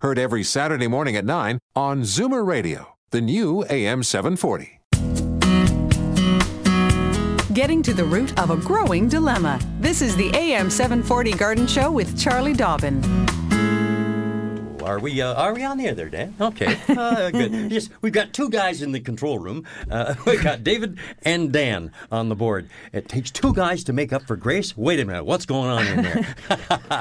heard every Saturday morning at 9 on Zoomer Radio, the new AM 740. Getting to the root of a growing dilemma. This is the AM 740 Garden Show with Charlie Dobbin. Are we uh, are we on the air there, Dan? Okay, uh, good. Just we've got two guys in the control room. Uh, we got David and Dan on the board. It takes two guys to make up for Grace. Wait a minute, what's going on in there?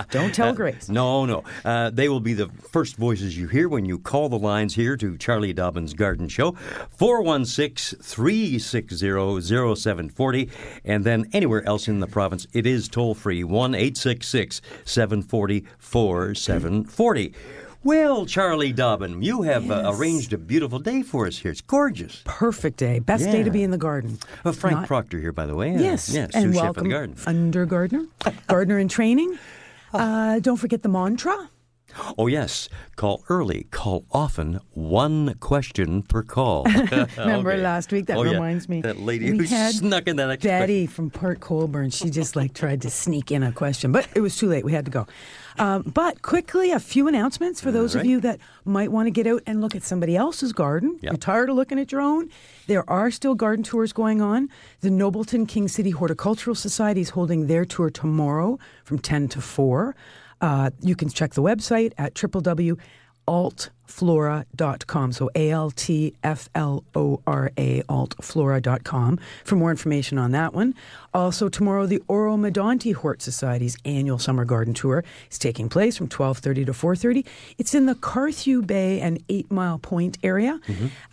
Don't tell Grace. No, no. Uh, they will be the first voices you hear when you call the lines here to Charlie Dobbin's Garden Show, 416-360-0740, and then anywhere else in the province, it is toll free one 866 740 4740 well, Charlie Dobbin, you have uh, arranged a beautiful day for us here. It's gorgeous. Perfect day. Best day to be in the garden. Uh, Frank Not- Proctor here, by the way. Uh, Yes, yeah, and sous chef of welcome, the garden. under gardener, gardener in training. Uh, don't forget the mantra. Oh yes, call early, call often, one question per call. Remember Okay. last week? That Oh, yeah. reminds me. That lady we who had snuck in that extra Daddy from Port Colborne. She just like tried to sneak in a question, but it was too late. We had to go. Um, but quickly, a few announcements for those All of you that might want to get out and look at somebody else's garden. Yep. You're tired of looking at your own. There are still garden tours going on. The Nobleton King City Horticultural Society is holding their tour tomorrow from 10 to 4. Uh, you can check the website at www.altflora.com. So A L T F L O R A, altflora.com for more information on that one. Also, tomorrow, the Oro Medonte Hort Society's annual summer garden tour is taking place from 12.30 to 4.30. It's in the Carthew Bay and Eight Mile Point area.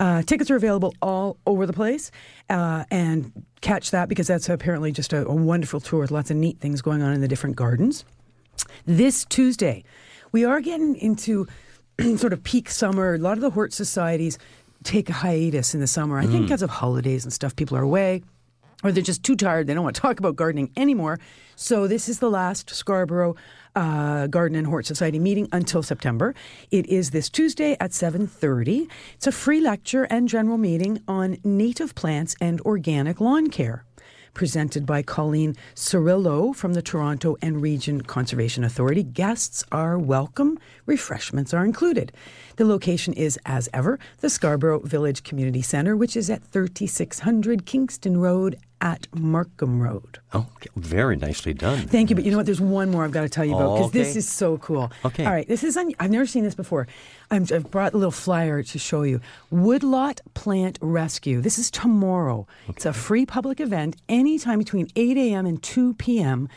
Uh, tickets are available all over the place. Uh, and catch that because that's apparently just a, a wonderful tour with lots of neat things going on in the different gardens this Tuesday. We are getting into sort of peak summer. A lot of the hort societies take a hiatus in the summer. I think because of holidays and stuff, people are away. Or they're just too tired. They don't want to talk about gardening anymore. So this is the last Scarborough uh, Garden and Hort Society meeting until September. It is this Tuesday at 7.30. It's a free lecture and general meeting on native plants and organic lawn care presented by Colleen Cirillo from the Toronto and Region Conservation Authority. Guests are welcome, refreshments are included. The location is, as ever, the Scarborough Village Community Centre, which is at 3600 Kingston Road at Markham Road. Oh, very nicely done. Thank you, but you know what? There's one more I've got to tell you about because this is so cool. Okay. All right, this is un- I've never seen this before. I'm, I've brought a little flyer to show you. Woodlot Plant Rescue. This is tomorrow. Okay. It's a free public event anytime between 8 a.m. and 2 p.m.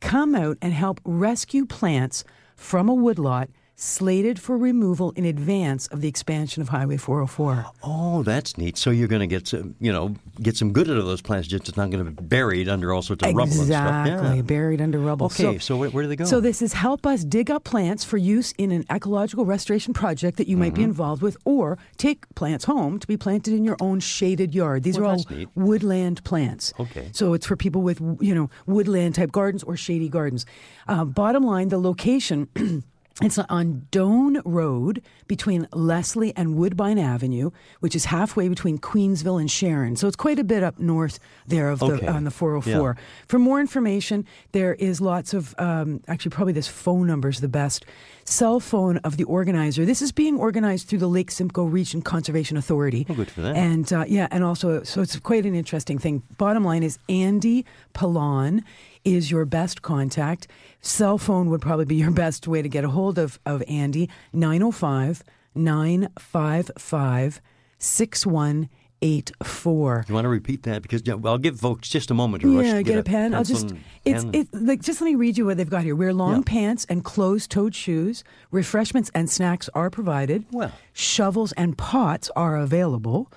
Come out and help rescue plants from a woodlot slated for removal in advance of the expansion of Highway 404. Oh, that's neat. So you're going to get some, you know, get some good out of those plants. Just it's not going to be buried under all sorts of rubble and stuff. Exactly, Yeah. buried under rubble. Okay, so where- where do they go? So this is help us dig up plants for use in an ecological restoration project that you might be Mm-hmm. involved with, or take plants home to be planted in your own shaded yard. These Well, are all neat. woodland plants. Okay. So it's for people with you know woodland type gardens or shady gardens. Uh, bottom line, the location. It's on Doane Road between Leslie and Woodbine Avenue, which is halfway between Queensville and Sharon. So it's quite a bit up north there of Okay. the on the 404. For more information, there is lots of um, actually probably this phone number is the best cell phone of the organizer. This is being organized through the Lake Simcoe Region Conservation Authority. Oh, good for that. And uh, yeah, and also so it's quite an interesting thing. Bottom line is Andy Pallon is your best contact. Cell phone would probably be your best way to get a hold of, of Andy. 905 955 6184. You want to repeat that because yeah, well, I'll give folks just a moment to rush Yeah, to get, a pen. I'll just it's it like just let me read you what they've got here. Wear long Yeah. pants and closed-toed shoes. Refreshments and snacks are provided. Well. shovels and pots are available.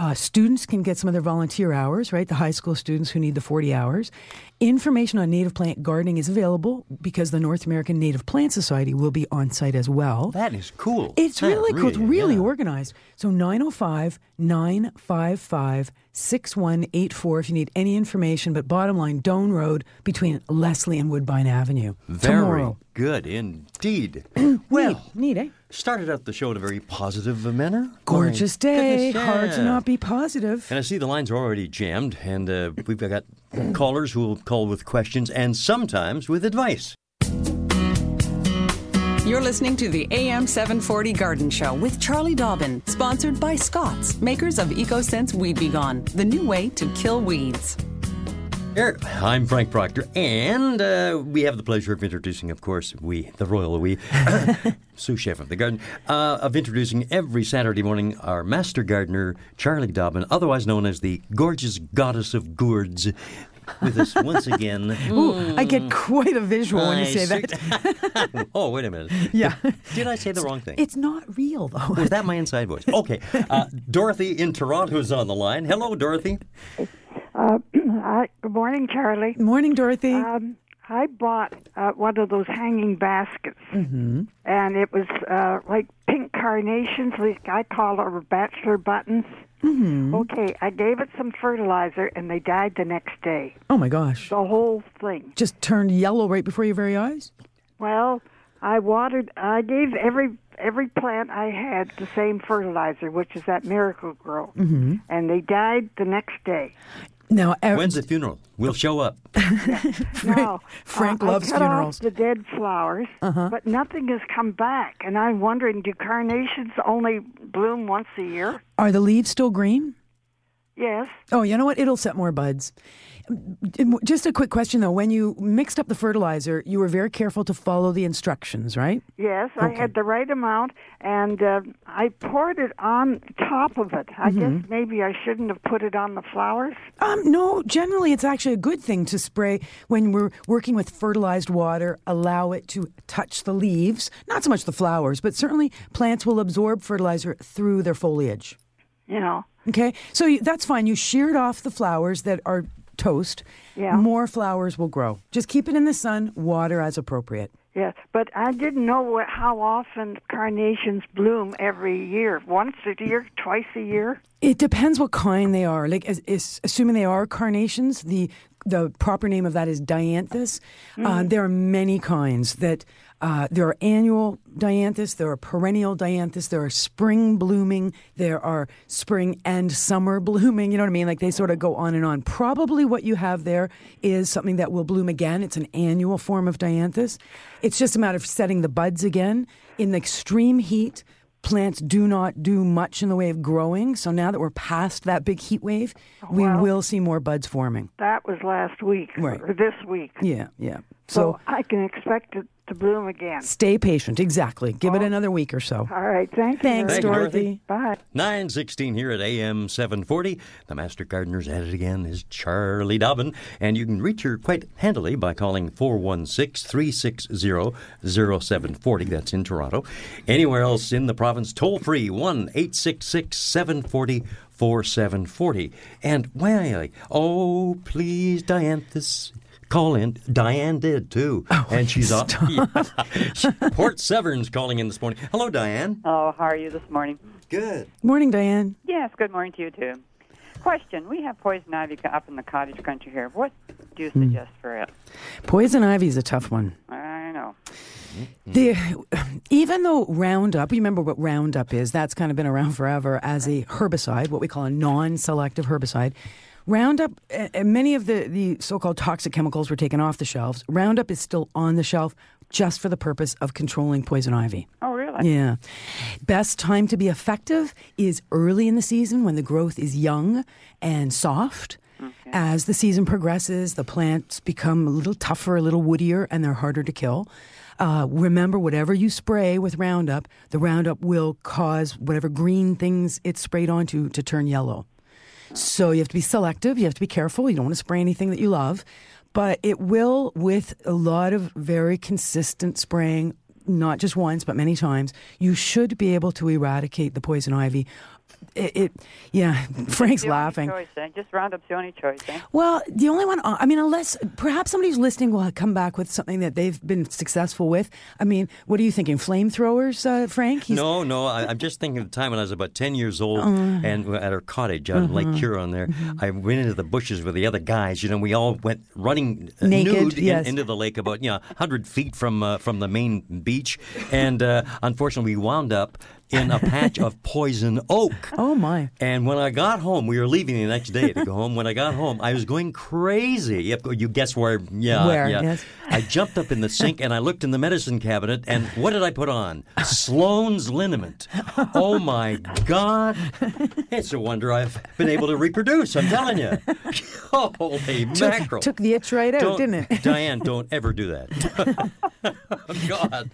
Uh, students can get some of their volunteer hours, right? The high school students who need the 40 hours. Information on native plant gardening is available because the North American Native Plant Society will be on site as well. That is cool. It's That really cool. It's really yeah. organized. So 905 955 6184 if you need any information. But bottom line, Doane Road between Leslie and Woodbine Avenue. Very Tomorrow. good indeed. Well, well, neat, eh? Started out the show in a very positive manner. Gorgeous My day. goodness, Hard to not be positive. And I see the lines are already jammed, and uh, we've got callers who will call with questions and sometimes with advice. You're listening to the AM 740 Garden Show with Charlie Dobbin, sponsored by Scott's, makers of EcoSense Weed B Gon, the new way to kill weeds. Here, I'm Frank Proctor, and uh, we have the pleasure of introducing, of course, we, the royal we, sous chef of the garden, uh, of introducing every Saturday morning our master gardener, Charlie Dobbin, otherwise known as the gorgeous goddess of gourds, with us once again. Ooh, I get quite a visual when you say see- that. oh, wait a minute. Yeah. Did I say the wrong thing? It's not real, though. Was that my inside voice? Okay. Uh, Dorothy in Toronto is on the line. Hello, Dorothy. Uh, good morning, Charlie. Morning, Dorothy. Um, I bought uh, one of those hanging baskets, mm-hmm. and it was uh, like pink carnations, like I call them bachelor buttons. Mm-hmm. Okay, I gave it some fertilizer, and they died the next day. oh, my gosh. The whole thing. Just turned yellow right before your very eyes? Well, I watered. I gave every every plant I had the same fertilizer, which is that Miracle-Gro, mm-hmm. and they died the next day. Now, er- When's the funeral? We'll show up. Now, Frank uh, loves I cut funerals. Uh-huh. Off the dead flowers, but nothing has come back, and I'm wondering: Do carnations only bloom once a year? are the leaves still green? Yes. Oh, you know what? It'll set more buds. Just a quick question though. When you mixed up the fertilizer, you were very careful to follow the instructions, right? Yes, I had the right amount, and uh, I poured it on top of it. I Mm-hmm. guess maybe I shouldn't have put it on the flowers. Um, no, generally it's actually a good thing to spray when we're working with fertilized water. Allow it to touch the leaves, not so much the flowers, but certainly plants will absorb fertilizer through their foliage. You know. Okay, so you, that's fine. You sheared off the flowers that are toast. Yeah. More flowers will grow. Just keep it in the sun, water as appropriate. Yes, but I didn't know what, how often carnations bloom every year. Once a year, twice a year. It depends what kind they are. Like, as, as, assuming they are carnations, the the proper name of that is dianthus. Uh, there are many kinds. That uh, there are annual dianthus, there are perennial dianthus, there are spring blooming, there are spring and summer blooming. You know what I mean? Like they sort of go on and on. Probably what you have there is something that will bloom again. It's an annual form of dianthus. It's just a matter of setting the buds again in the extreme heat plants do not do much in the way of growing. So now that we're past that big heat wave, we Wow. will see more buds forming. That was last week Right. or this week. Yeah, yeah. So, So I can expect it to bloom again. stay patient. Exactly. Give it oh. another week or so. All right, thanks. Thanks, Thank you, Dorothy. Dorothy. Bye. 916 here at AM 740. The Master Gardener's at it again is Charlie Dobbin. And you can reach her quite handily by calling 416 360 0740. That's in Toronto. Anywhere else in the province, toll free 1 866 740 4740. And why? Oh, please, Dianthus. Call in. Diane did too. Oh, and she's on. Yeah. Port Severn's calling in this morning. Hello, Diane. Oh, how are you this morning? Good. Morning, Diane. Yes, good morning to you too. Question: We have poison ivy up in the cottage country here. What do you hmm. suggest for it? Poison ivy is a tough one. I know. Mm-hmm. The, even though Roundup, you remember what Roundup is, that's kind of been around forever as a herbicide, what we call a non selective herbicide. Roundup, uh, uh, many of the, the so called toxic chemicals were taken off the shelves. Roundup is still on the shelf just for the purpose of controlling poison ivy. Oh, really? Yeah. Best time to be effective is early in the season when the growth is young and soft. As the season progresses, the plants become a little tougher, a little woodier, and they're harder to kill. Uh, remember, whatever you spray with Roundup, the Roundup will cause whatever green things it's sprayed onto to turn yellow. So you have to be selective. You have to be careful. You don't want to spray anything that you love. But it will, with a lot of very consistent spraying, not just once, but many times, you should be able to eradicate the poison ivy it, it yeah. Frank's The only laughing. Choice, eh? Just Roundup's the only choice. Eh? Well, the only one, I mean, unless perhaps somebody's listening will come back with something that they've been successful with. I mean, what are you thinking? Flamethrowers, uh, Frank? He's- No, no. I, I'm just thinking of the time when I was about 10 years old Uh-huh. and at our cottage out in Lake Huron there. Mm-hmm. I went into the bushes with the other guys. You know, we all went running uh, Naked, nude in- into the lake about, you know, 100 feet from, uh, from the main beach. And uh, unfortunately, we wound up in a patch of poison oak. Oh, my. And when I got home, we were leaving the next day to go home. When I got home, I was going crazy. Yep, You guess where? Yeah, Where, yeah. yes. I jumped up in the sink and I looked in the medicine cabinet. And what did I put on? Sloan's liniment. Oh my God! It's a wonder I've been able to reproduce. I'm telling you. Holy mackerel! Took the itch right out, Don't- didn't it? Diane, don't ever do that. oh, God.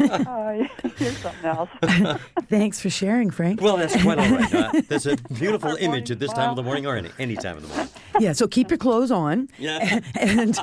Oh, here's something else. Thanks for sharing, Frank. Well, that's quite all right. Uh, that's a beautiful image at this time of the morning or any, any time of the morning. yeah, so keep your clothes on. Yeah. and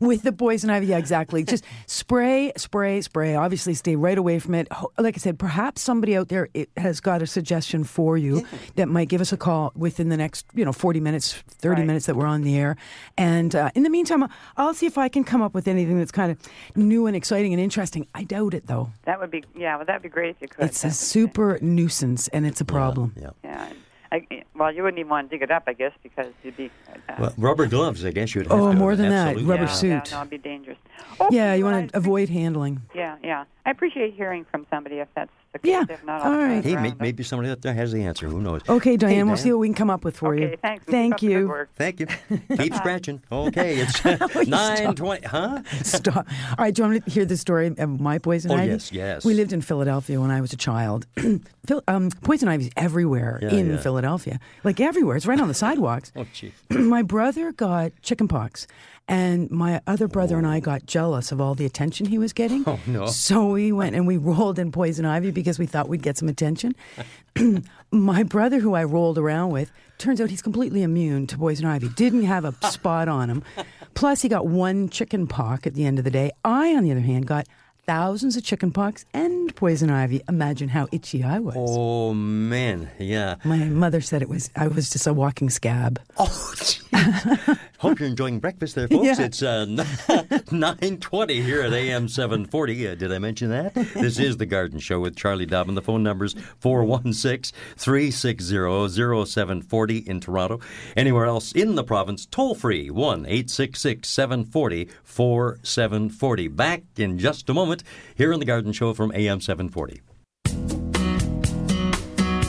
with the poison ivy, yeah, exactly. Just spray, spray, spray. Obviously, stay right away from it. Like I said, perhaps somebody out there it has got a suggestion for you that might give us a call within the next, you know, forty minutes, thirty Right. minutes that we're on the air. And uh, in the meantime, I'll see if I can come up with anything that's kind of new and exciting and interesting. I doubt it, though. That would be yeah. Well, that'd be great if you could. It's a That would be- super nuisance, and it's a problem. Yeah. Yeah. I, well, you wouldn't even want to dig it up, I guess, because you'd be. Uh, Well, rubber gloves, I guess you'd have Oh, to. Oh, more than that, rubber yeah, suit. Yeah, no, it'd be dangerous. Okay, Yeah, you want to avoid handling. Yeah, yeah. I appreciate hearing from somebody if that's the case. Yeah, If not, all I'll try right. Hey, may, maybe somebody out there has the answer. Who knows? Okay, Diane, Hey, we'll see what we can come up with for Okay, you. thanks. Thank up good you. work. Thank you. Keep scratching. Okay, it's nine twenty. Huh? Stop. All right, do you want to hear the story of my poison Oh, ivy? yes, yes. We lived in Philadelphia when I was a child. Phil- um, poison ivy's everywhere Yeah, in yeah. Philadelphia. Like everywhere. It's right on the sidewalks. Oh, gee. my brother got chickenpox, and my other brother and I got jealous of all the attention he was getting. Oh, no. So we went and we rolled in poison ivy because we thought we'd get some attention. my brother, who I rolled around with, turns out he's completely immune to poison ivy. Didn't have a spot on him. Plus, he got one chicken pox at the end of the day. I, on the other hand, got thousands of chicken pox and poison ivy. Imagine how itchy I was. Oh man, yeah. My mother said it was I was just a walking scab. Oh. Hope you're enjoying breakfast there, folks. Yeah. It's uh, 9.20 here at AM 740. Uh, did I mention that? This is The Garden Show with Charlie Dobbin. The phone number's 416-360-0740 in Toronto. Anywhere else in the province, toll free, 1-866-740-4740. Back in just a moment here on The Garden Show from AM 740.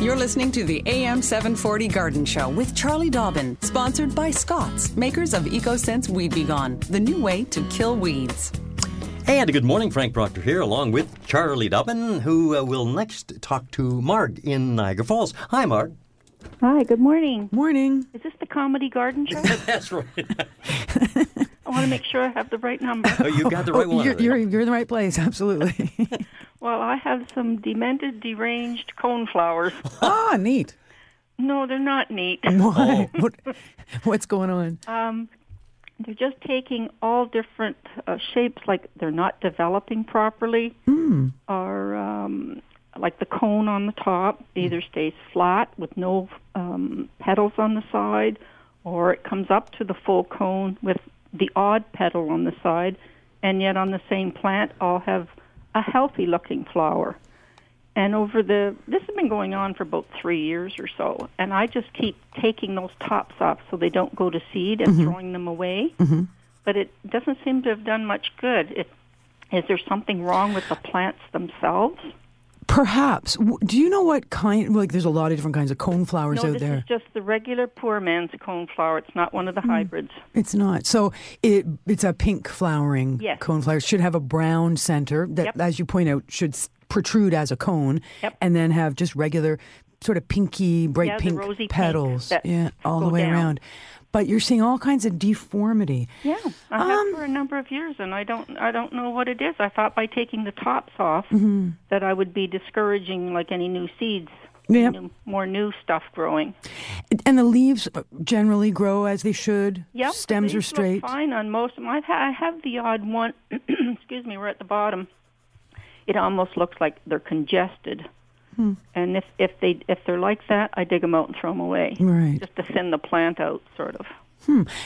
You're listening to the AM 740 Garden Show with Charlie Dobbin, sponsored by Scott's, makers of EcoSense Weed B Gon, the new way to kill weeds. And good morning, Frank Proctor here, along with Charlie Dobbin, who uh, will next talk to Marg in Niagara Falls. Hi, Marg. Hi, good morning. Morning. Is this the Comedy Garden Show? That's right. I want to make sure I have the right number. Oh, you got the right Oh, one. you're, you're, you're in the right place, absolutely. Well, I have some demented, deranged coneflowers. ah, neat. No, they're not neat. Why? What, what's going on? Um, they're just taking all different uh, shapes, like they're not developing properly, or um, like the cone on the top either stays flat with no um, petals on the side, or it comes up to the full cone with the odd petal on the side, and yet on the same plant all have a healthy looking flower. And over the this has been going on for about three years or so, and I just keep taking those tops off so they don't go to seed and throwing them away. Mm-hmm. But it doesn't seem to have done much good. It, is there something wrong with the plants themselves? Perhaps. Do you know what kind? Like, there's a lot of different kinds of coneflowers no, out this there. is just the regular poor man's coneflower. It's not one of the hmm. hybrids. It's not. So it it's a pink flowering Yes. coneflower. It should have a brown center that, Yep. as you point out, should protrude as a cone, Yep. and then have just regular, sort of pinky, bright Yeah, pink rosy pink petals. that yeah, all the way down. around. But you're seeing all kinds of deformity. Yeah, I Um, have for a number of years, and I don't I don't know what it is. I thought by taking the tops off Mm-hmm. that I would be discouraging like any new seeds, Yep. new, more new stuff growing. And the leaves generally grow as they should. Yep, Stems are straight. fine on most of them. I've ha- I have the odd one. excuse me, we're at the bottom. It almost looks like they're congested. And if if they if they're like that, I dig them out and throw them away, Right. just to thin the plant out, sort of.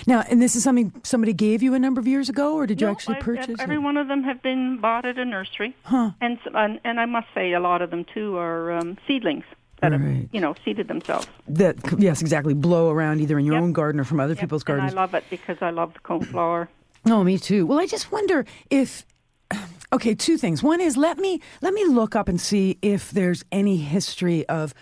Now, and this is something somebody gave you a number of years ago, or did you No, actually I've- purchase Every it? one of them have been bought at a nursery, Huh. and, and and I must say, a lot of them too are um, seedlings that Right. have you know seeded themselves. That yes, exactly. Blow around either in your Yep. own garden or from other Yep, people's and gardens. I love it because I love the coneflower. Oh, me too. Well, I just wonder if okay, two things. One is let me let me look up and see if there's any history of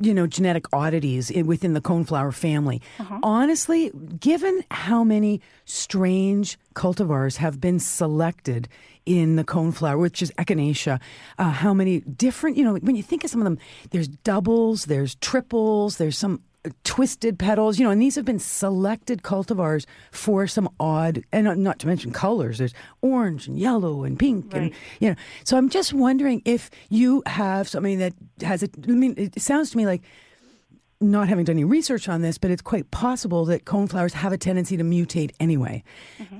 you know genetic oddities within the coneflower family. Honestly, given how many strange cultivars have been selected in the coneflower, which is echinacea, uh, how many different you know when you think of some of them, there's doubles, there's triples, there's some twisted petals, you know, and these have been selected cultivars for some odd, and not- not to mention colors. There's orange and yellow and pink, and you know. So I'm just wondering if you have something that has a. I mean, it sounds to me like not having done any research on this, but it's quite possible that coneflowers have a tendency to mutate anyway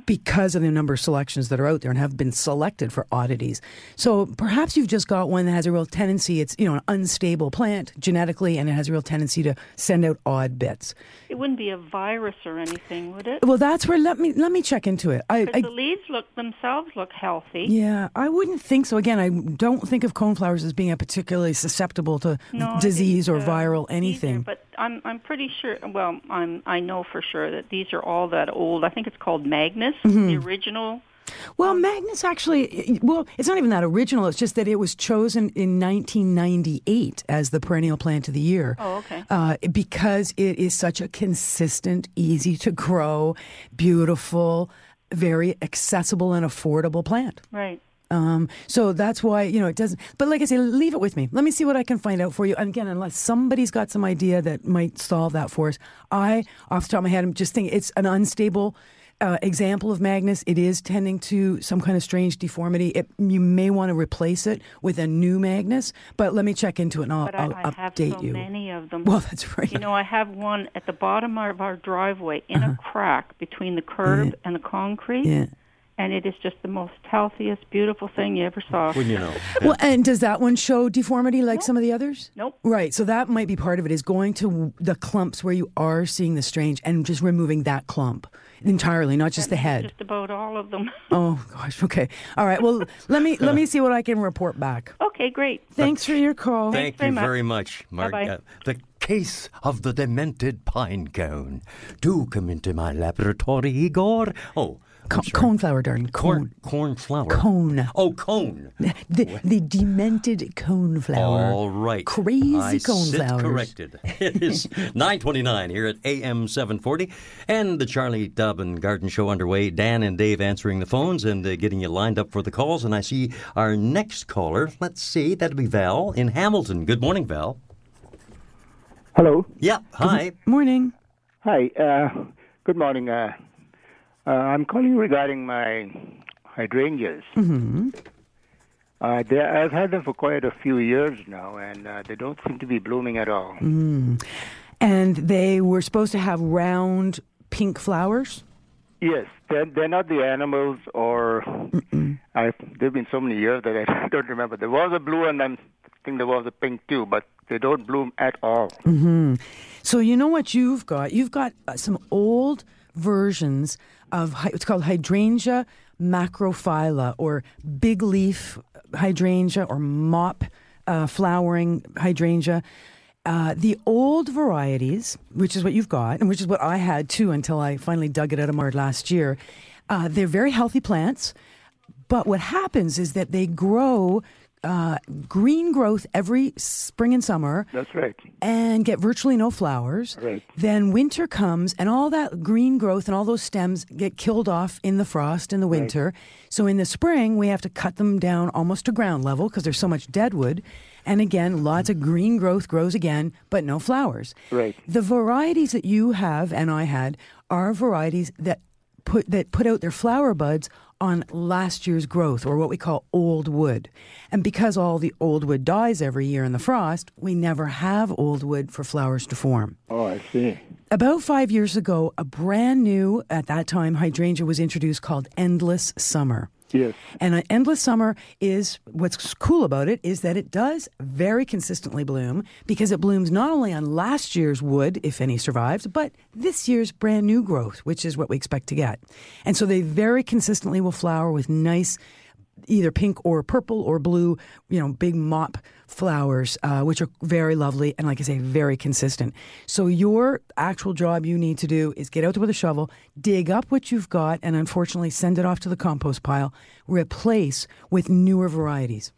because of the number of selections that are out there and have been selected for oddities. So perhaps you've just got one that has a real tendency, it's, you know, an unstable plant genetically, and it has a real tendency to send out odd bits. It wouldn't be a virus or anything, would it? Well, that's where let me let me check into it. I, I the leaves look themselves look healthy. yeah, I wouldn't think so. Again, I don't think of coneflowers as being a particularly susceptible to No, disease or uh, viral anything. But I'm I'm pretty sure. Well, I'm I know for sure that these are all that old. I think it's called Magnus, Mm-hmm. the original. Well, Magnus actually, well, it's not even that original. It's just that it was chosen in 1998 as the perennial plant of the year. Oh, okay. Uh, because it is such a consistent, easy to grow, beautiful, very accessible and affordable plant. Right. Um, so that's why, you know, it doesn't. But like I say, leave it with me. Let me see what I can find out for you. And again, unless somebody's got some idea that might solve that for us, I, off the top of my head, I'm just thinking it's an unstable uh, example of Magnus. It is tending to some kind of strange deformity. It, you may want to replace it with a new Magnus, but let me check into it and I'll, But I, I'll I have update so you. many of them. Well, that's right. You know, I have one at the bottom of our driveway in a crack between the curb and the concrete. Uh-huh. yeah. And it is just the most healthiest, beautiful thing you ever saw. Wouldn't you know? Well, and does that one show deformity like some of the others? Nope. Right. So that might be part of it is going to the clumps where you are seeing the strange and just removing that clump entirely, not just the head. Just about all of them. Oh gosh. Okay. All right. Well, let me let me see what I can report back. okay, great. Thanks for your call. Thank very you much. very much, Mark. Bye-bye. Uh, the case of the demented pine cone. Do come into my laboratory, Igor. Oh, I'm Co- sorry. coneflower, darling. corn, Cone. corn flower. Cone. Oh, cone. The, the demented coneflower. All right. Crazy I sit coneflowers. corrected. It is 929 here at AM 740 and the Charlie Dobbin Garden Show underway. Dan and Dave answering the phones and uh, getting you lined up for the calls. And I see our next caller. Let's see. That'll be Val in Hamilton. Good morning, Val. Hello. Yeah. Hi. Morning. Hi. Uh, good morning. Uh, uh, I'm calling regarding my hydrangeas. Mm-hmm. Uh, I've had them for quite a few years now, and uh, they don't seem to be blooming at all. And they were supposed to have round pink flowers. Yes, they're, they're not the animals, or I've, there've been so many years that I don't remember. There was a blue, and I think there was a pink too, but they don't bloom at all. So you know what you've got? You've got uh, some old versions of it's called hydrangea macrophylla or big leaf hydrangea or mop uh, flowering hydrangea. Uh, the old varieties, which is what you've got, and which is what I had too until I finally dug it out of mud last year, uh, they're very healthy plants. But what happens is that they grow uh, green growth every spring and summer That's right. and get virtually no flowers. Right. Then winter comes and all that green growth and all those stems get killed off in the frost in the winter. Right. So in the spring, we have to cut them down almost to ground level because there's so much dead wood. And again, lots of green growth grows again, but no flowers. Right. The varieties that you have and I had are varieties that put that put out their flower buds on last year's growth or what we call old wood. And because all the old wood dies every year in the frost, we never have old wood for flowers to form. Oh, I see. About five years ago, a brand new, at that time, hydrangea was introduced called Endless Summer. Yes. And an endless summer is what's cool about it is that it does very consistently bloom because it blooms not only on last year's wood, if any survives, but this year's brand new growth, which is what we expect to get. And so they very consistently will flower with nice either pink or purple or blue, you know, big mop flowers, uh, which are very lovely and, like I say, very consistent. So your actual job you need to do is get out there with a shovel, dig up what you've got, and unfortunately send it off to the compost pile. Replace with newer varieties.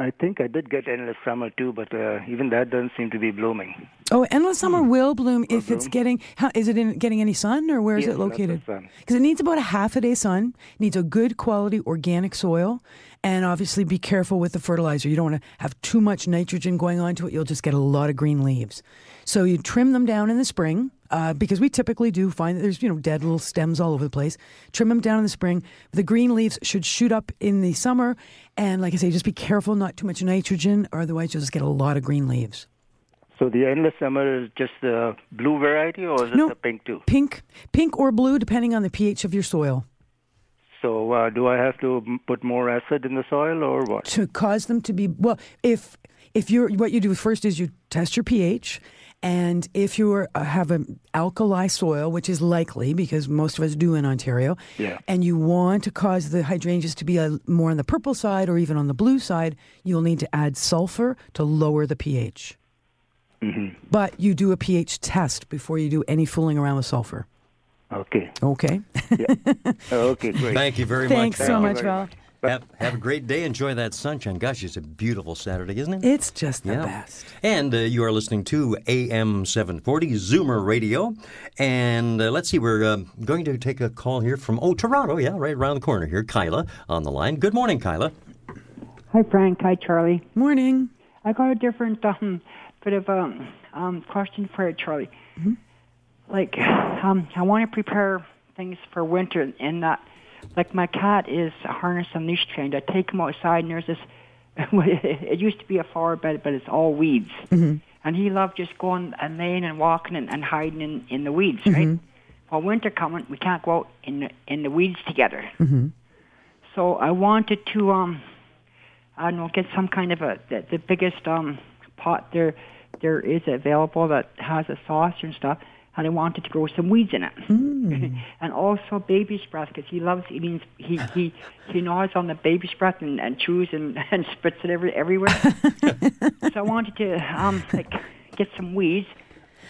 I think I did get endless summer too, but uh, even that doesn't seem to be blooming. Oh, endless summer will bloom if Will it's getting. How, is it in, getting any sun, or where is Yes, it located? Because it needs about a half a day sun. Needs a good quality organic soil, and obviously be careful with the fertilizer. You don't want to have too much nitrogen going onto it. You'll just get a lot of green leaves. So you trim them down in the spring. Uh, because we typically do find that there's you know dead little stems all over the place. Trim them down in the spring. The green leaves should shoot up in the summer, and like I say, just be careful not too much nitrogen, or otherwise you'll just get a lot of green leaves. So the endless summer is just the blue variety, or is it No. the pink too? Pink, pink or blue, depending on the pH of your soil. So uh, do I have to put more acid in the soil, or what? to cause them to be well if if you're what you do first is you test your pH and if you are, uh, have an alkali soil which is likely because most of us do in Ontario Yeah. and you want to cause the hydrangeas to be a, more on the purple side or even on the blue side you'll need to add sulfur to lower the pH but you do a pH test before you do any fooling around with sulfur Okay. okay Okay, great. Thank you very thanks much. Thanks so much very Val much. Have, have a great day. Enjoy that sunshine. Gosh, it's a beautiful Saturday, isn't it? it's just the Yeah. best And uh, you are listening to AM 740 Zoomer Radio. And uh, let's see, we're uh, going to take a call here from, oh, Toronto. Yeah, right around the corner here. Kyla on the line. Good morning, Kyla. Hi, Frank. Hi, Charlie. morning I got a different um, bit of um, um, question for you, Charlie. Like, um, I want to prepare things for winter in that, like, my cat is harness and leash trained. I take him outside, and there's this. it used to be a flower bed, but it's all weeds. And he loved just going and laying and walking and, and hiding in, in the weeds, right? Well, winter coming, we can't go out in the, in the weeds together. So I wanted to um I don't know, get some kind of a the, the biggest um pot there there is available that has a saucer and stuff. And I wanted to grow some weeds in it, and also baby's breath because he loves eating. He he he gnaws on the baby's breath and, and chews and, and spits it every, everywhere. so I wanted to um like get some weeds,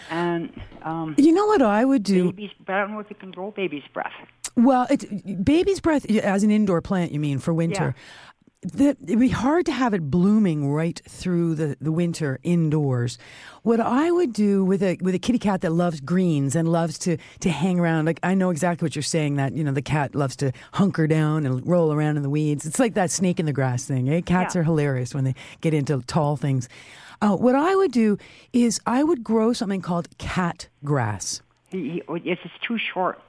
and um you know what I would do baby's. But I don't know if you can grow baby's breath. Well, it's baby's breath as an indoor plant, you mean for winter? The, it'd be hard to have it blooming right through the, the winter indoors. What I would do with a with a kitty cat that loves greens and loves to to hang around, like I know exactly what you're saying. That you know the cat loves to hunker down and roll around in the weeds. It's like that snake in the grass thing. Eh? Cats Yeah. are hilarious when they get into tall things. Uh, what I would do is I would grow something called cat grass. He, he it's too short.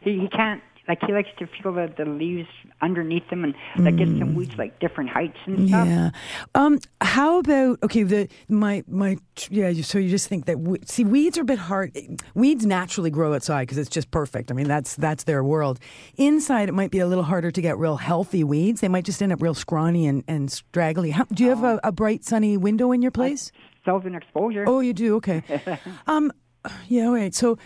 He he can't like he likes to feel the the leaves underneath him and like get some weeds like different heights and stuff. Yeah. Um. How about okay? The my my yeah. So you just think that we, see weeds are a bit hard. Weeds naturally grow outside because it's just perfect. I mean that's that's their world. Inside it might be a little harder to get real healthy weeds. They might just end up real scrawny and and straggly. How, do you have a, a bright sunny window in your place? Southern exposure. Oh, you do. Okay. um. Yeah. Wait. So.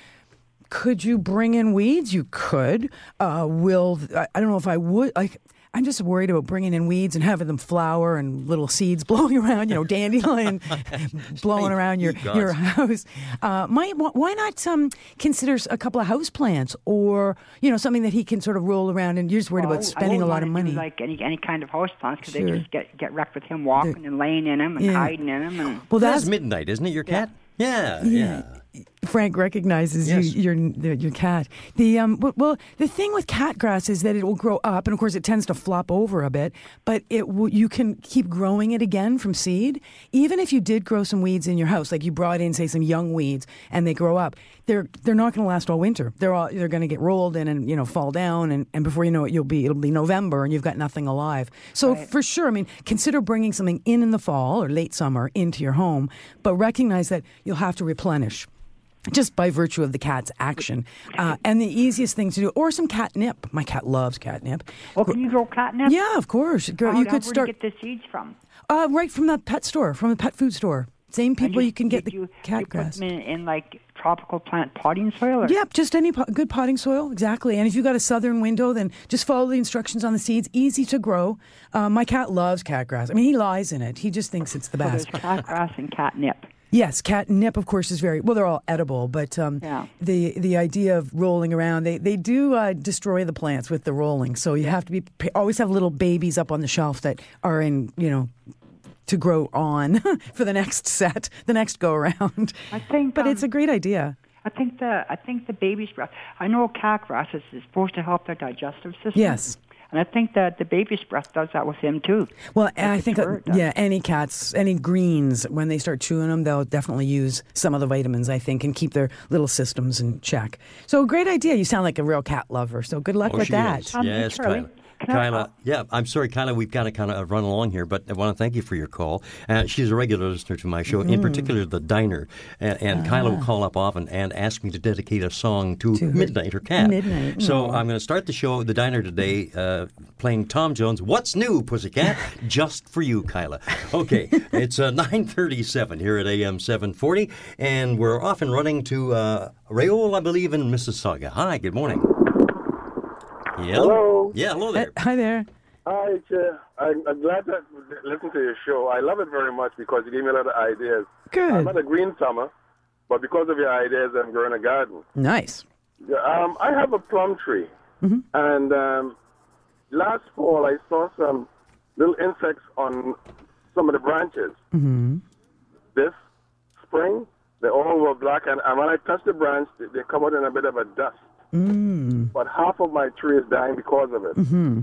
Could you bring in weeds? You could. Uh, will I, I don't know if I would. Like, I'm just worried about bringing in weeds and having them flower and little seeds blowing around. You know, dandelion blowing around your your house. Uh, might why not um, consider a couple of house plants or you know something that he can sort of roll around and you're just worried Well, about spending a lot of money. like any any kind of house plants because Sure. they just get get wrecked with him walking and laying in them and Yeah. hiding in them and. well, That's that's midnight, isn't it, your cat? Yeah, yeah. Frank recognizes Yes. you, your your cat. The um well, the thing with cat grass is that it will grow up, and of course it tends to flop over a bit. But it will, you can keep growing it again from seed. Even if you did grow some weeds in your house, like you brought in say some young weeds, and they grow up, they're they're not going to last all winter. They're all they're going to get rolled in and you know fall down, and, and before you know it, you'll be it'll be November and you've got nothing alive. So for sure, I mean, consider bringing something in in the fall or late summer into your home, but recognize that you'll have to replenish. Just by virtue of the cat's action. Uh, and the easiest thing to do, or some catnip. My cat loves catnip. Oh, can you grow catnip? Yeah, of course. How- you could where do you get the seeds from? uh, right from the pet store, from the pet food store. Same people you, can get the you, cat you put grass. them in, in like tropical plant potting soil. Or? Yep, just any po- good potting soil, exactly. And if you've got a southern window, then just follow the instructions on the seeds. Easy to grow. Uh, my cat loves cat grass. I mean, he lies in it. He just thinks it's the So there's best. cat grass and catnip. Yes, catnip, of course, is very well. They're all edible, but um, Yeah. the the idea of rolling around, they they do uh, destroy the plants with the rolling. So you have to be always have little babies up on the shelf that are in you know to grow on for the next set, the next go around. I think, but it's a um, great idea. I think the I think the baby's breath. I know cat grass is, is supposed to help their digestive system. Yes. And I think that the baby's breath does that with him too. Well, I think fur, that, yeah, any cats, any greens, when they start chewing them, they'll definitely use some of the vitamins, I think, and keep their little systems in check. So, great idea. You sound like a real cat lover. So, good luck Oh, with she that. is. Um, yes, Charlie, Kyla. Can I- Kyla, yeah, I'm sorry, Kyla. We've got to kind of run along here, but I want to thank you for your call. Uh, she's a regular listener to my show, in Mm-hmm. particular the Diner, and, and Kyla Ah. will call up often and ask me to dedicate a song to, Midnight, her cat. Midnight, So aw. I'm going to start the show, the Diner today, uh, playing Tom Jones. What's new, Pussycat? Just for you, Kyla. Okay, it's uh, 9:37 here at AM 740, and we're off and running to uh, Raoul, I believe, in Mississauga. Hi, good morning. Yeah. Hello. Yeah, hello there. Hi there. Hi, Chair. I'm, I'm glad to listen to your show. I love it very much because you gave me a lot of ideas. Good. I'm not a green thumber, but because of your ideas, I'm growing a garden. Nice. Yeah, Um, I have a plum tree, and um, last fall I saw some little insects on some of the branches. hmm This spring, they all were black, and, and when I touched the branch, they, they covered in a bit of a dust. Mm. But half of my tree is dying because of it. hmm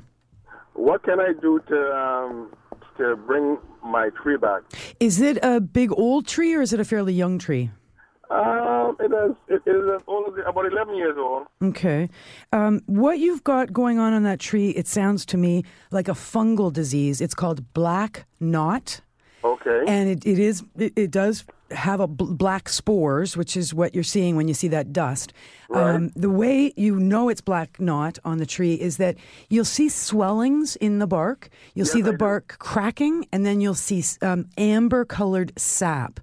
What can I do to um, to bring my tree back? Is it a big old tree or is it a fairly young tree? Um, it is it is only about eleven years old. Okay. Um, what you've got going on on that tree, it sounds to me like a fungal disease. It's called black knot. Okay. And it, it is it, it does have a bl- black spores, which is what you're seeing when you see that dust. Um, the way you know it's black knot on the tree is that you'll see swellings in the bark. You'll see the bark cracking, and then you'll see um, amber colored sap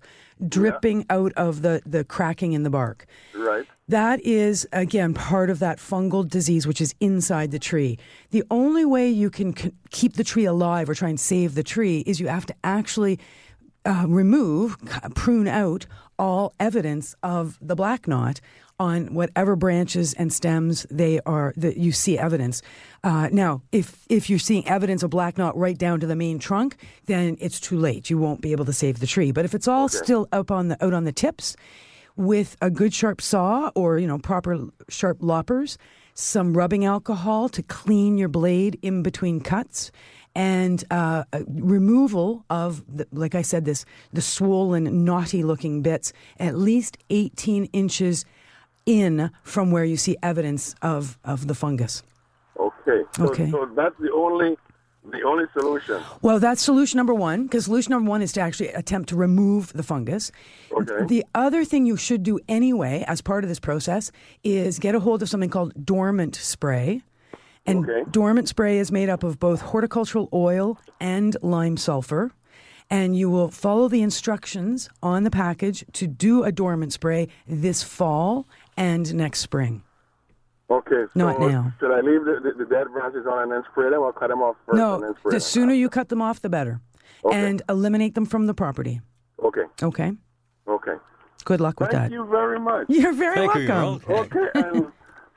dripping out of the, the cracking in the bark. Right. That is, again, part of that fungal disease which is inside the tree. The only way you can c- keep the tree alive or try and save the tree is you have to actually uh, remove, prune out all evidence of the black knot on whatever branches and stems they are that you see evidence. Uh, now, if if you're seeing evidence of black knot right down to the main trunk, then it's too late. You won't be able to save the tree. But if it's all still up on the out on the tips, with a good sharp saw or you know proper sharp loppers, some rubbing alcohol to clean your blade in between cuts, and uh, removal of the, like I said this the swollen knotty looking bits at least 18 inches in from where you see evidence of of the fungus. Okay. So, Okay. so that's the only the only solution. Well, that's solution number one, because solution number one is to actually attempt to remove the fungus. Okay. The other thing you should do anyway, as part of this process, is get a hold of something called dormant spray. And Okay. dormant spray is made up of both horticultural oil and lime sulfur. And you will follow the instructions on the package to do a dormant spray this fall and next spring. Okay. So Not now. Should I leave the, the, the dead branches on and then spray them, or cut them off first and No, then spray the them? sooner you cut them off, the better. Okay. And eliminate them from the property. Okay. Okay. Okay. Good luck with Thank that. Thank you very much. You're very Thank welcome. You're okay. Okay.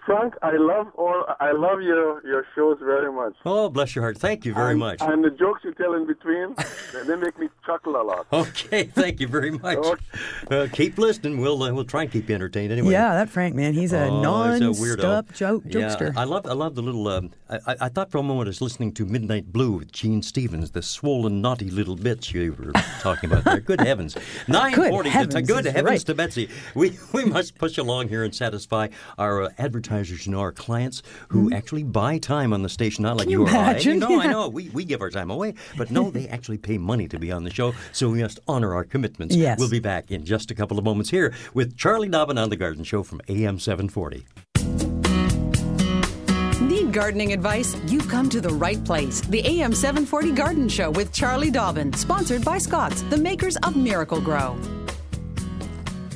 And Frank, I love all. I love your your shows very much. Oh, bless your heart. Thank you very and, much. And the jokes you tell in between, they- they make me chuckle a lot. Okay, thank you very much. Okay. Uh, keep listening. We'll uh, we'll try and keep you entertained anyway. Yeah, that Frank man, he's a Oh, non-stop weirdo. joke Yeah, jokester. I love I love the little. Um, I, I I thought for a moment I was listening to Midnight Blue with Gene Stevens, the swollen, naughty little bits you were talking about there. Good heavens! Nine forty. Good heavens Good heavens right. to Betsy. We we must push along here and satisfy our uh, advertising. Advertisers, you know, our clients who actually buy time on the station, not like Mm-hmm. you you or I. imagine? No, I know. We, we give our time away, but no, they actually pay money to be on the show, so we must honor our commitments. Yes. We'll be back in just a couple of moments here with Charlie Dobbin on The Garden Show from AM 740. Need gardening advice? You've come to the right place. The AM 740 Garden Show with Charlie Dobbin, sponsored by Scott's, the makers of Miracle-Gro.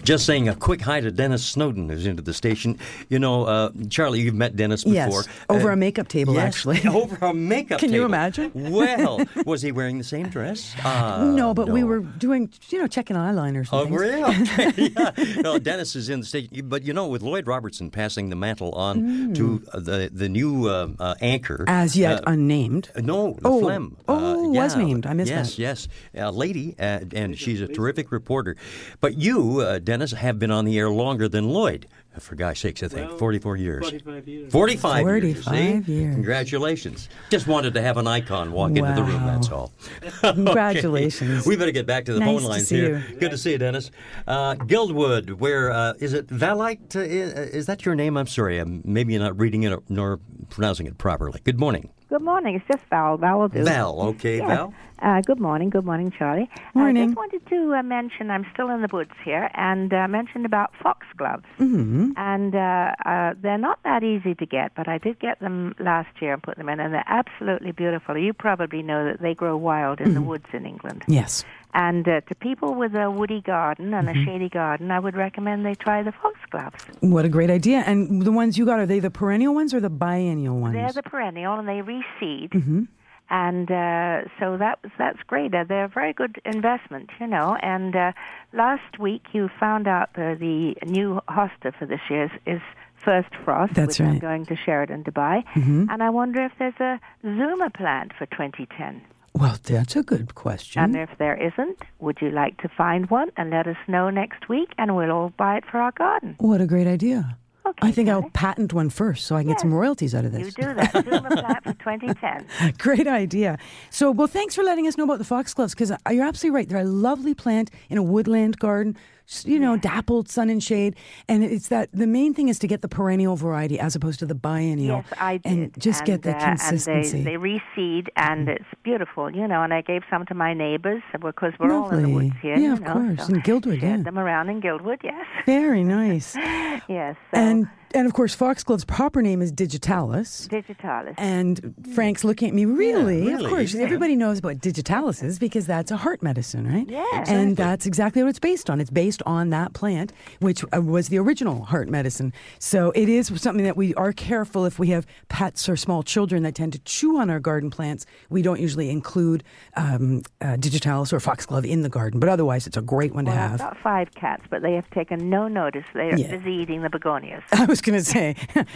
Just saying a quick hi to Dennis Snowden, who's into the station. You know, uh, Charlie, you've met Dennis before. Yes, over Uh, a makeup table, yes, actually. over a makeup table. Can you imagine? Well, was he wearing the same dress? Uh, no, but we were doing, you know, checking eyeliners. Oh? Okay, yeah. No, Dennis is in the station. But, you know, with Lloyd Robertson passing the mantle on to uh, the the new uh, uh, anchor. Mm. As yet unnamed. No, the Oh. Oh, was named. I missed yes, that. Yes, yes. A lady, uh, and she's a terrific reporter. But you, uh, Dennis, have been on the air longer than Lloyd. For gosh sakes, I think. 44 years. 45 years. 45 years. 45 see? years. Congratulations. Just wanted to have an icon walk into the room, that's all. Congratulations. We better get back to the Nice phone to lines see here. you. Good to see you, Dennis. Uh, Guildwood, where uh, is it? Valite? Uh, is that your name? I'm sorry. I'm maybe not reading it nor pronouncing it properly. Good morning. Good morning. It's just Val. Val will do. Val. Okay, Yes. Val. Uh, good morning. Good morning, Charlie. Morning. I just wanted to uh, mention I'm still in the woods here and uh, mentioned about foxgloves. Mm-hmm. And uh, uh, they're not that easy to get, but I did get them last year and put them in, and they're absolutely beautiful. You probably know that they grow wild in the Mm-hmm. woods in England. Yes. And uh, to people with a woody garden and Mm-hmm. a shady garden, I would recommend they try the foxgloves. What a great idea. And the ones you got, are they the perennial ones or the biennial ones? They're the perennial, and they reseed. Mhm. And uh, so that was that's great. Uh, they're a very good investment, you know. And uh, last week you found out uh, the new hosta for this year is, is First Frost, That's which I'm right. going to Sheridan to buy. Mhm. And I wonder if there's a Zoomer plant for 2010. Well, that's a good question. And if there isn't, would you like to find one and let us know next week, and we'll all buy it for our garden. What a great idea. I think I'll patent one first so I can get some royalties out of this. You do that. Zoomer plant for 2010. Great idea. So, well, thanks for letting us know about the foxgloves because uh, you're absolutely right. They're a lovely plant in a woodland garden, you know, dappled sun and shade. And it's that the main thing is to get the perennial variety as opposed to the biennial. Yes, I did. And just get the uh, consistency. And they, they reseed, and it's beautiful, you know. And I gave some to my neighbors because we're all in the woods here. Yeah, of know, course. so In Guildwood, yeah. them around in Guildwood, yes. Very nice. yes. So And and of course, foxglove's proper name is digitalis. digitalis. And Frank's looking at me, really? really, Of course. yeah. Everybody knows what digitalis is because that's a heart medicine, right? Yes. And that's exactly what it's based on. It's based on that plant, which uh, was the original heart medicine. So it is something that we are careful if we have pets or small children that tend to chew on our garden plants. We don't usually include um, uh, digitalis or foxglove in the garden, but otherwise, it's a great one well, to I've have. got five cats, but they have taken no notice. They're Yeah. busy eating the begonias. I was going to say,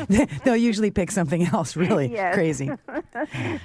they'll usually pick something else really Yes. crazy.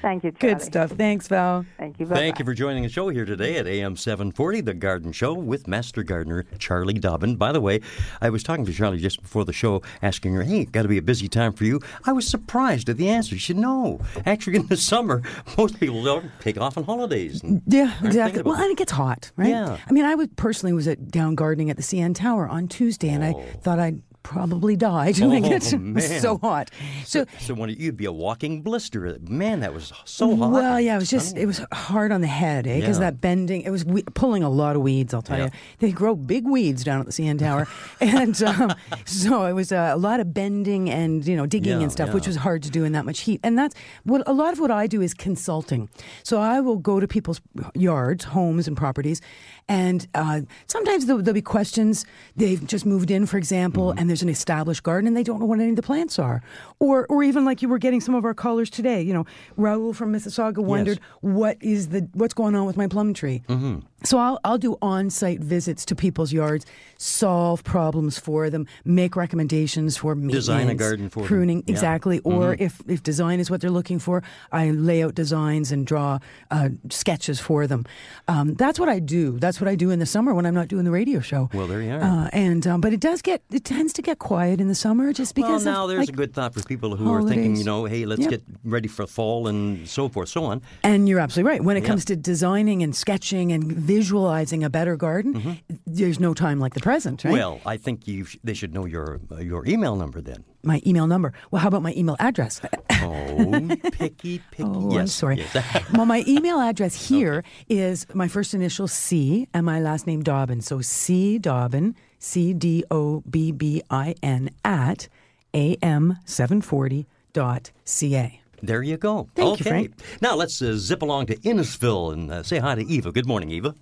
Thank you, Charlie. Good stuff. Thanks, Val. Thank you. Thank Bye-bye. you for joining the show here today at AM 740, The Garden Show, with Master Gardener Charlie Dobbin. By the way, I was talking to Charlie just before the show, asking her, hey, got to be a busy time for you. I was surprised at the answer. She said, no. Actually, in the summer, most people don't take off on holidays. Yeah, exactly. thinking about Well, and it gets hot, right? Yeah. I mean, I was personally was at down gardening at the CN Tower on Tuesday, and I oh. thought I'd probably die doing Oh, it. It man. so hot. So, So when you'd be a walking blister. Man, that was so hot. well, yeah, it was just it was hard on the head, eh? Because Yeah. that bending, it was we- pulling a lot of weeds. I'll tell Yeah. you, they grow big weeds down at the CN Tower, and um, so it was uh, a lot of bending and you know digging Yeah, and stuff, which was hard to do in that much heat. And that's what a lot of what I do is consulting. So I will go to people's yards, homes, and properties, and uh, sometimes there'll, there'll be questions. They've just moved in, for example, Mm-hmm. and there's an established garden, and they don't know what any of the plants are, or or even like you were getting some of our callers today. You know, Raul from Mississauga wondered what is the what's going on with my plum tree. Mm-hmm. So I'll I'll do on-site visits to people's yards, solve problems for them, make recommendations for maintenance, Design a garden for them. pruning, Yeah. exactly. Or Mhm. if if design is what they're looking for, I lay out designs and draw uh, sketches for them. Um, that's what I do. That's what I do in the summer when I'm not doing the radio show. Well, there you are. Uh, and um, but it does get it tends to get quiet in the summer just because. well, now of, there's like, a good thought for people who are thinking, you know, hey, let's Yep. get ready for fall and so forth, so on. And you're absolutely right. When it Yeah. comes to designing and sketching and visualizing a better garden, Mm-hmm. there's no time like the present, right? Well, I think you sh- they should know your uh, your email number then. my email number. Well, how about my email address? Oh, picky, picky. Oh, yes, I'm sorry. yes. well, my email address here is my first initial C and my last name Dobbin. So C Dobbin, C D O B B I N at am740.ca. There you go. Thank you, okay. Frank. Now let's uh, zip along to Innisfil and uh, say hi to Eva. Good morning, Eva.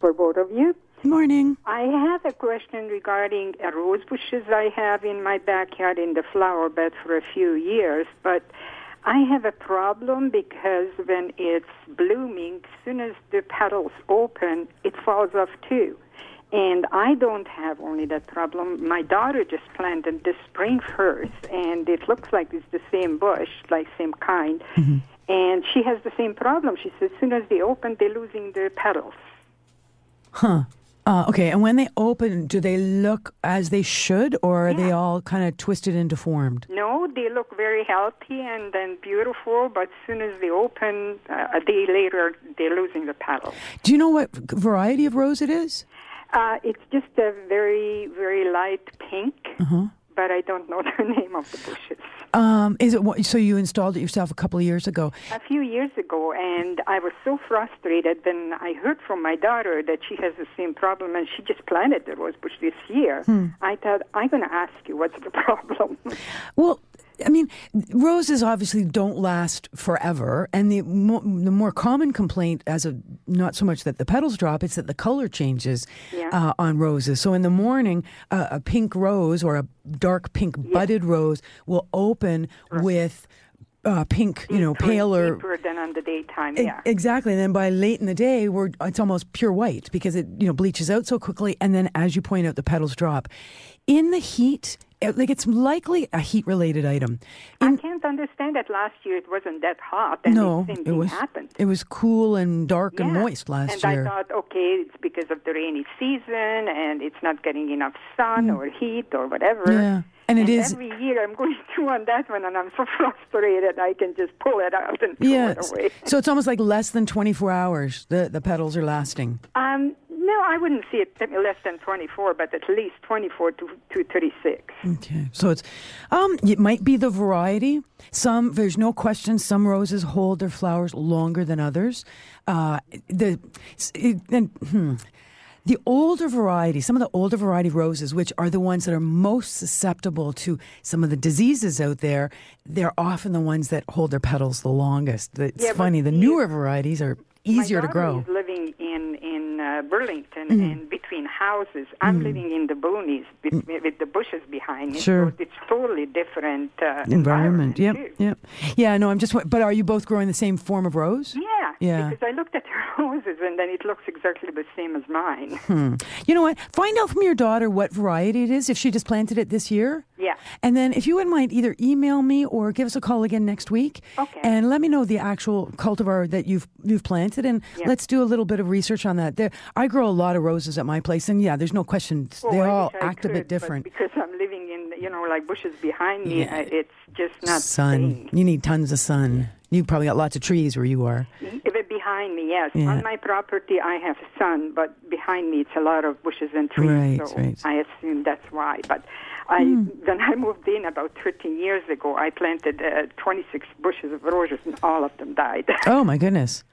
for both of you. Good morning. I have a question regarding uh, rose bushes I have in my backyard in the flower bed for a few years, but I have a problem because when it's blooming, as soon as the petals open, it falls off too. And I don't have only that problem. My daughter just planted this spring first, and it looks like it's the same bush, like same kind. And she has the same problem. She says as soon as they open, they're losing their petals. Huh. Uh, okay, and when they open, do they look as they should, or are they all kind of twisted and deformed? No, they look very healthy and then beautiful, but as soon as they open, uh, a day later, they're losing the petals. Do you know what variety of rose it is? Uh, it's just a very, very light pink, Uh-huh. But I don't know the name of the bushes. Um, is it what- so? You installed it yourself a couple of years ago. A few years ago, and I was so frustrated when I heard from my daughter that she has the same problem, and she just planted the rose bush this year. Hmm. I thought, I'm going to ask you what's the problem. Well, I mean, roses obviously don't last forever, and the mo- the more common complaint, as a not so much that the petals drop, it's that the color changes Yeah. uh, on roses. So in the morning, uh, a pink rose or a dark pink budded rose will open with uh, pink, you know, paler. Deeper than on the daytime, yeah. Exactly. And then by late in the day, we're it's almost pure white because it you know bleaches out so quickly. And then, as you point out, the petals drop. In the heat, it, like it's likely a heat related item. I can't understand that last year it wasn't that hot, and no, same it was happened. it was cool and dark and moist last and year. And I thought, okay, it's because of the rainy season, and it's not getting enough sun or heat or whatever. Mm. yeah, and it is. Every year I'm going through on that one, and I'm so frustrated I can just pull it out and throw Yeah, it away. so it's almost like less than 24 hours the, the petals are lasting. Um, no, I wouldn't see it less than 24, but at least 24 to, to 36. Okay, so it's um, it might be the variety. Some there's no question. Some roses hold their flowers longer than others. Uh, the it, and, hmm, the older variety, some of the older variety roses, which are the ones that are most susceptible to some of the diseases out there, they're often the ones that hold their petals the longest. It's Yeah, funny. The newer varieties are easier to grow. living in in uh, Burlington Mhm. and between houses. I'm Mhm. living in the boonies with, with the bushes behind me. Sure. So it's totally different uh, Environment. Yep. too. Yep. Yeah. No, I'm just. But are you both growing the same form of rose? Yeah, Yeah. because I looked at her roses and then it looks exactly the same as mine. Hmm. You know what? Find out from your daughter what variety it is if she just planted it this year. Yeah. And then if you wouldn't mind, either email me or give us a call again next week. Okay. And let me know the actual cultivar that you've you've planted, and Yeah. let's do a little bit of research on that. There, I grow a lot of roses at my place, and yeah, there's no question Oh, they all wish I act a bit different. because I'm living in, you know, like bushes behind me. Yeah. It's just not sun. You need tons of sun. You probably got lots of trees where you are. Even behind me, yes. Yeah. On my property, I have sun, but behind me, it's a lot of bushes and trees. Right, so right. I assume that's why. But I, Hmm. when I moved in about 13 years ago, I planted uh, 26 bushes of roses, and all of them died. Oh my goodness.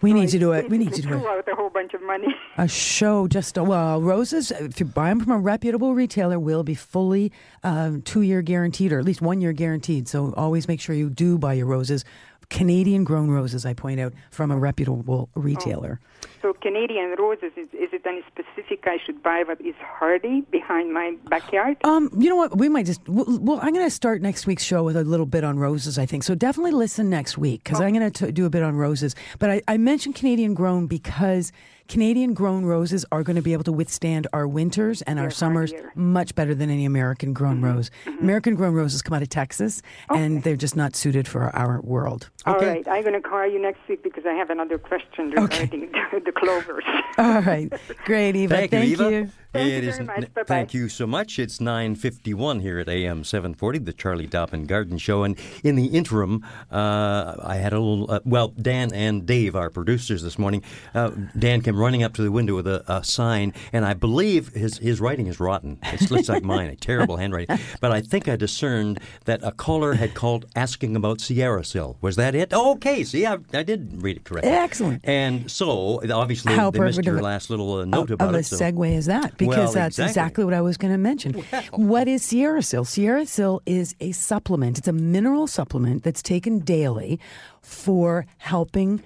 We need to do it. We need to do it. out a whole bunch of money. A show just a well, roses. If you buy them from a reputable retailer, will be fully um, two year guaranteed, or at least one year guaranteed. So always make sure you do buy your roses, Canadian grown roses. I point out from a reputable retailer. So Canadian roses, is, is it any specific I should buy that is hardy behind my backyard? Um, you know what? We might just. Well, well I'm going to start next week's show with a little bit on roses. I think so. Definitely listen next week because I'm going to do a bit on roses. But I, I mentioned Canadian grown because Canadian grown roses are going to be able to withstand our winters and our summers much better than any American grown mm-hmm. rose. Mm-hmm. American grown roses come out of Texas and they're just not suited for our world. All right, I'm going to call you next week because I have another question regarding the, the clovers. All right. Great, Eva. Thank you, Eva. you. Thank It you is- very much. Bye-bye. Thank you so much. It's 9.51 here at AM 740, the Charlie Dobbin Garden Show. And in the interim, uh, I had a little, uh, well, Dan and Dave, our producers this morning, uh, Dan came running up to the window with a, a sign, and I believe his, his writing is rotten. It looks like mine, a terrible handwriting. But I think I discerned that a caller had called asking about Sierra Sil. Was that it? Oh, okay, see, I, I did read it correctly. Excellent. And so, obviously, How they missed your last little uh, note of, about of a it. so- segue is that because Well, that's exactly. exactly what I was going to mention. What is Sierra Sil? Sierra Sil is a supplement. It's a mineral supplement that's taken daily for helping.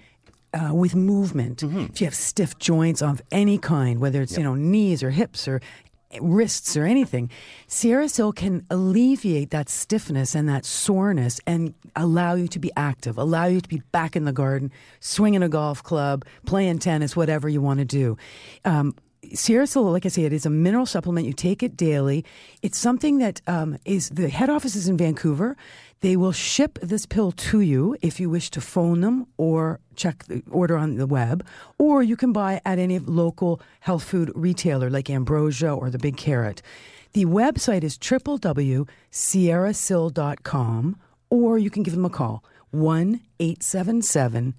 Uh, with movement, Mm-hmm. if you have stiff joints of any kind, whether it's you know knees or hips or wrists or anything, Sil can alleviate that stiffness and that soreness and allow you to be active, allow you to be back in the garden, swinging a golf club, playing tennis, whatever you want to do. Um, Sierra like I say, it is a mineral supplement. You take it daily. It's something that um, is the head office is in Vancouver. They will ship this pill to you if you wish to phone them or check the order on the web, or you can buy at any local health food retailer like Ambrosia or the Big Carrot. The website is www.sierrasil.com, or you can give them a call 1 877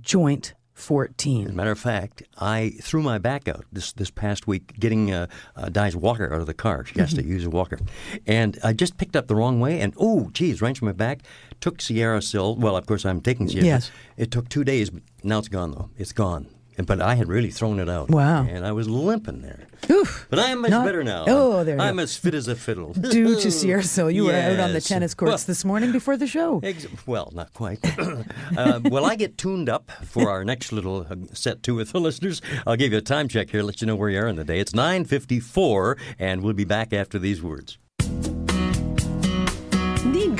Joint 14. As a matter of fact, I threw my back out this this past week getting uh, uh, Di's walker out of the car. She has to use a walker, and I just picked up the wrong way, and oh, geez, from my back. Took Sierra Sil. Well, of course, I'm taking Sierra. Yes. It took two days. but Now it's gone though. It's gone. And- But I had really thrown it out. Wow. And I was limping there. Oof. But I am much Not- better now. Oh, there you I'm go. as fit as a fiddle. Due to Sil, you were out on the tennis courts Well, this morning before the show. Ex- well, not quite. uh, well, I get tuned up for our next little uh, set two with the listeners. I'll give you a time check here, let you know where you are in the day. It's 9.54, and we'll be back after these words.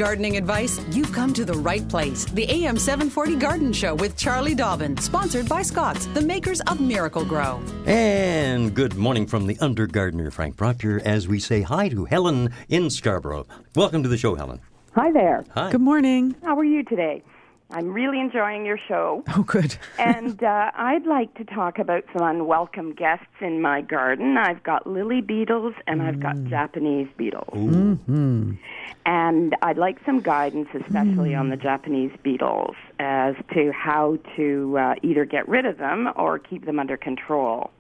Need gardening advice? You've come to the right place. The AM 740 Garden Show with Charlie Dobbin, sponsored by Scotts, the makers of Miracle-Gro. And good morning from the undergardener, Frank Proctor, as we say hi to Helen in Scarborough. Welcome to the show, Helen. Hi there. Hi. Good morning. How are you today? I'm really enjoying your show. Oh, good. and uh, I'd like to talk about some unwelcome guests in my garden. I've got lily beetles and I've got Japanese beetles. Mm-hmm. And I'd like some guidance, especially on the Japanese beetles, as to how to uh, either get rid of them or keep them under control.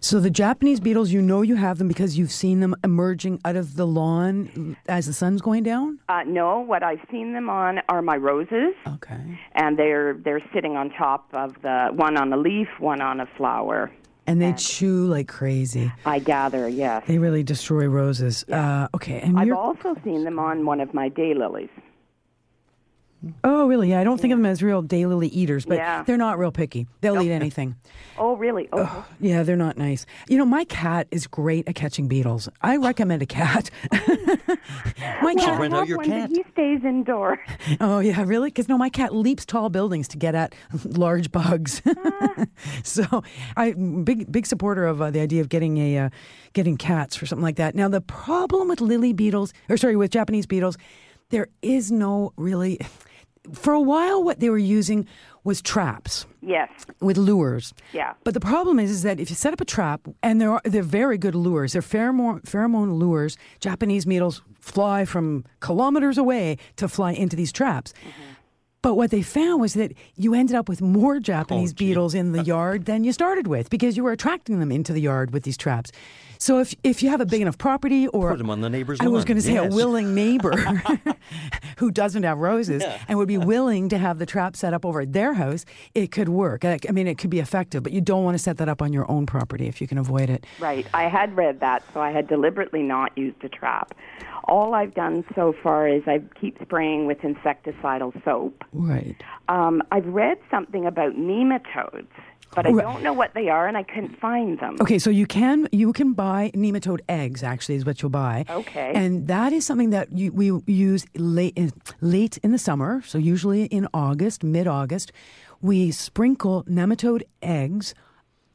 So the Japanese beetles, you know you have them because you've seen them emerging out of the lawn as the sun's going down? Uh, no, what I've seen them on are my roses. Okay. And they're they're sitting on top of the one on a leaf, one on a flower. And they chew like crazy. I gather, yes. They really destroy roses. Uh, okay. And I've also seen them on one of my daylilies. Oh, really? Yeah, I don't think of them as real daylily eaters, but Yeah. they're not real picky. They'll eat anything. Oh, really? Oh, Yeah, they're not nice. You know, my cat is great at catching beetles. I recommend a cat. my should cat. rent out your one, cat. but he stays indoors. Oh yeah, really? Because no, my cat leaps tall buildings to get at large bugs. so I big big supporter of uh, the idea of getting a uh, getting cats or something like that. Now the problem with lily beetles, or sorry, with Japanese beetles, there is no really. For a while, what they were using was traps Yes. with lures. Yeah. But the problem is, is that if you set up a trap, and they're they're very good lures, they're pheromone pheromone lures. Japanese beetles fly from kilometers away to fly into these traps. Mm-hmm. But what they found was that you ended up with more Japanese oh, beetles in the uh, yard than you started with because you were attracting them into the yard with these traps. So if if you have a big enough property or Put them on the neighbor's I was going to say Yes. a willing neighbor who doesn't have roses Yeah. and would be willing to have the trap set up over at their house, it could work. I I mean, it could be effective, but you don't want to set that up on your own property if you can avoid it. Right. I had read that, so I had deliberately not used a trap. All I've done so far is I keep spraying with insecticidal soap. Right. Um, I've read something about nematodes, but I Right. don't know what they are, and I couldn't find them. Okay, so you can you can buy nematode eggs. Actually, is what you'll buy. Okay. and that is something that you, we use late in, late in the summer. So usually in August, mid August, we sprinkle nematode eggs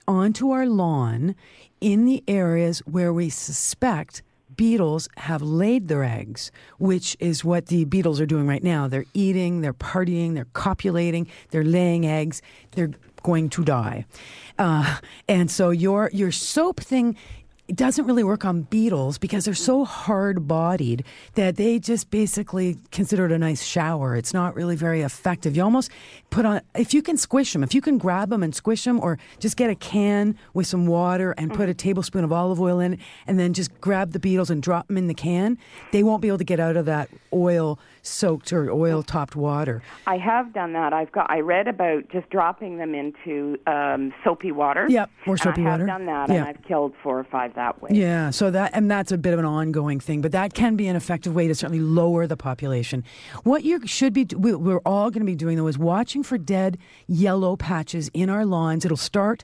onto our lawn in the areas where we suspect beetles have laid their eggs, which is what the beetles are doing right now. They're eating, they're partying, they're copulating, they're laying eggs, they're going to die. Uh, and so your your soap thing it doesn't really work on beetles because they're so hard bodied that they just basically consider it a nice shower. It's not really very effective. You almost put on, if you can squish them, if you can grab them and squish them, or just get a can with some water and put a tablespoon of olive oil in it, and then just grab the beetles and drop them in the can, they won't be able to get out of that oil soaked or oil topped water. I have done that. I've got. I read about just dropping them into um, soapy water. Yep, or soapy I have water. done that, and I've killed four or five that way. Yeah, so that and that's a bit of an ongoing thing, but that can be an effective way to certainly lower the population. What you should be, we- we're all going to be doing though, is watching for dead yellow patches in our lawns. It'll start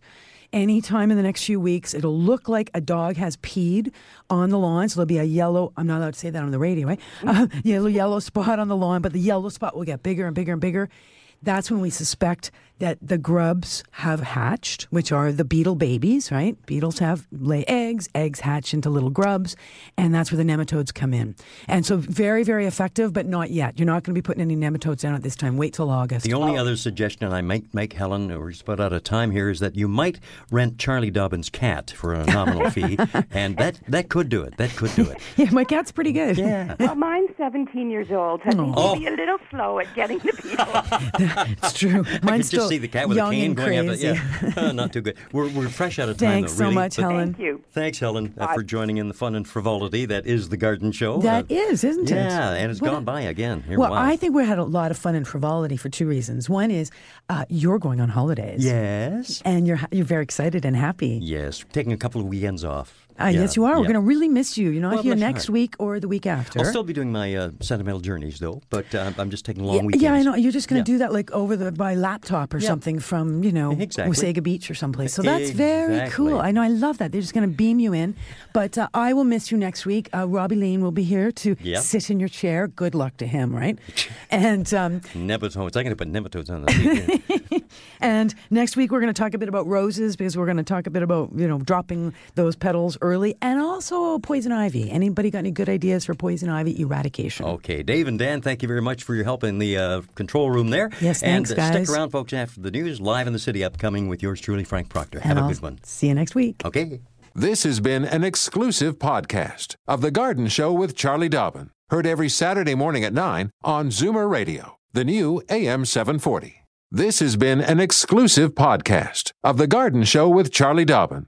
anytime in the next few weeks. It'll look like a dog has peed on the lawn, so there'll be a yellow. I'm not allowed to say that on the radio, eh? Uh, yellow yellow spot on the lawn, but the yellow spot will get bigger and bigger and bigger. That's when we suspect that the grubs have hatched, which are the beetle babies, right? Beetles have lay eggs, eggs hatch into little grubs, and that's where the nematodes come in. And so very, very effective, but not yet. You're not going to be putting any nematodes down at this time. Wait till August. The only other suggestion I might make, Helen, we're just about out of time here, is that you might rent Charlie Dobbin's cat for a nominal fee, and that, that could do it. That could do it. yeah, my cat's pretty good. Yeah. Well, mine's 17 years old. I think Oh. he'd be a little slow at getting the beetles. it's true. I could Mine's just still see the cat with a cane and going crazy. after Yeah, not too good. We're, we're fresh out of time, Thanks though, so really. much, But Helen. Thank you. Thanks, Helen, uh, for joining in the fun and frivolity that is the Garden Show. That Uh, is, isn't it? Yeah, and it's What gone a- by again. Here, Well. I think we had a lot of fun and frivolity for two reasons. One is uh, you're going on holidays. Yes. And you're you're very excited and happy. Yes, taking a couple of weekends off. Uh, Yeah, yes, you are. We're going to really miss you. You're not Well, here next week or the week after. I'll still be doing my uh, sentimental journeys, though, but uh, I'm just taking long yeah, weekends. yeah, I know. You're just going to Yeah. do that like over the by laptop or Yeah. something from you know Exactly. Beach or someplace. So that's very cool. I know. I love that. They're just going to beam you in. But uh, I will miss you next week. Uh, Robbie Lane will be here to Yeah. sit in your chair. Good luck to him, right? and um, Nematodes. I'm going to put nematodes on the And next week we're going to talk a bit about roses because we're going to talk a bit about you know dropping those petals early and also poison ivy. Anybody got any good ideas for poison ivy eradication? Okay, Dave and Dan, thank you very much for your help in the uh, control room there. Yes, and thanks, uh, guys. stick around, folks, after the news, live in the city, upcoming with yours truly, Frank Proctor. Have And a I'll good one. See you next week. Okay. This has been an exclusive podcast of The Garden Show with Charlie Dobbin. Heard every Saturday morning at 9 on Zoomer Radio, the new AM 740. This has been an exclusive podcast of The Garden Show with Charlie Dobbin.